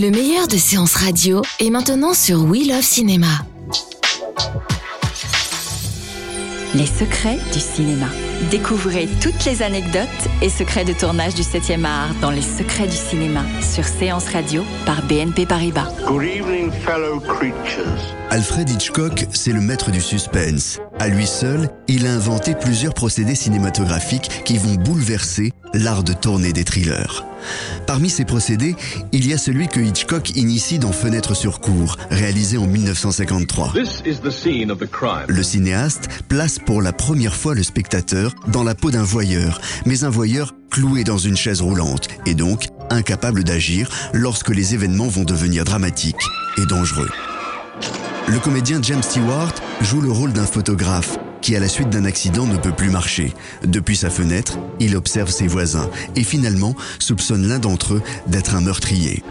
Le meilleur de séances radio est maintenant sur We Love Cinéma. Les secrets du cinéma. Découvrez toutes les anecdotes et secrets de tournage du 7e art dans Les secrets du cinéma sur Séance Radio par BNP Paribas. Good evening, fellow creatures. Alfred Hitchcock, c'est le maître du suspense. À lui seul, il a inventé plusieurs procédés cinématographiques qui vont bouleverser l'art de tourner des thrillers. Parmi ces procédés, il y a celui que Hitchcock initie dans Fenêtre sur cour, réalisé en 1953. This is the scene of the crime. Le cinéaste place pour la première fois le spectateur dans la peau d'un voyeur, mais un voyeur cloué dans une chaise roulante et donc incapable d'agir lorsque les événements vont devenir dramatiques et dangereux. Le comédien James Stewart joue le rôle d'un photographe qui, à la suite d'un accident, ne peut plus marcher. Depuis sa fenêtre, il observe ses voisins et finalement soupçonne l'un d'entre eux d'être un meurtrier.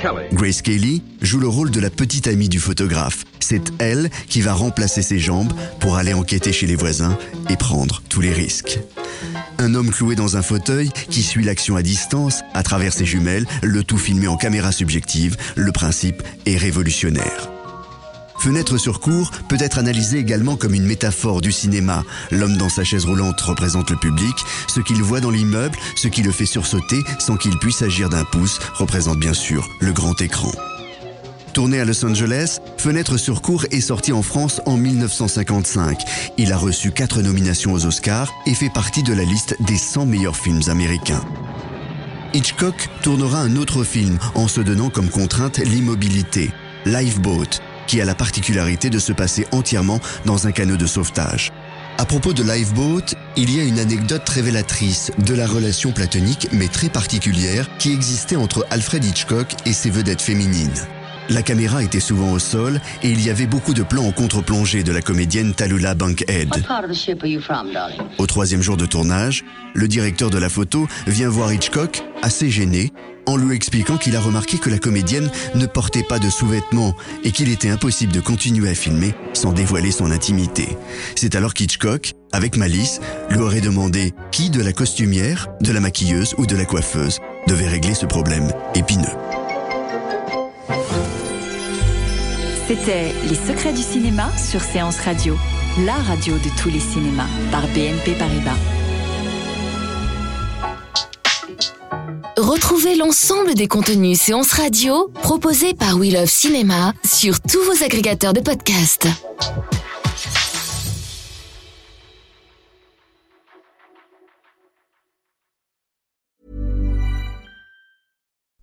Kelly. Grace Kelly joue le rôle de la petite amie du photographe. C'est elle qui va remplacer ses jambes pour aller enquêter chez les voisins et prendre tous les risques. Un homme cloué dans un fauteuil qui suit l'action à distance à travers ses jumelles, le tout filmé en caméra subjective, le principe est révolutionnaire. Fenêtre sur cour peut être analysé également comme une métaphore du cinéma. L'homme dans sa chaise roulante représente le public, ce qu'il voit dans l'immeuble, ce qui le fait sursauter sans qu'il puisse agir d'un pouce, représente bien sûr le grand écran. Tourné à Los Angeles, Fenêtre sur cour est sorti en France en 1955. Il a reçu quatre nominations aux Oscars et fait partie de la liste des 100 meilleurs films américains. Hitchcock tournera un autre film en se donnant comme contrainte l'immobilité, Lifeboat, qui a la particularité de se passer entièrement dans un canot de sauvetage. À propos de Lifeboat, il y a une anecdote révélatrice de la relation platonique mais très particulière qui existait entre Alfred Hitchcock et ses vedettes féminines. La caméra était souvent au sol et il y avait beaucoup de plans en contre-plongée de la comédienne Tallulah Bankhead. From? Au troisième jour de tournage, le directeur de la photo vient voir Hitchcock, assez gêné, en lui expliquant qu'il a remarqué que la comédienne ne portait pas de sous-vêtements et qu'il était impossible de continuer à filmer sans dévoiler son intimité. C'est alors qu'Hitchcock, avec malice, lui aurait demandé qui de la costumière, de la maquilleuse ou de la coiffeuse devait régler ce problème épineux. C'était Les secrets du cinéma sur Séance Radio, la radio de tous les cinémas par BNP Paribas. Retrouvez l'ensemble des contenus séances radio proposés par We Love Cinéma sur tous vos agrégateurs de podcasts.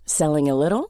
Selling a little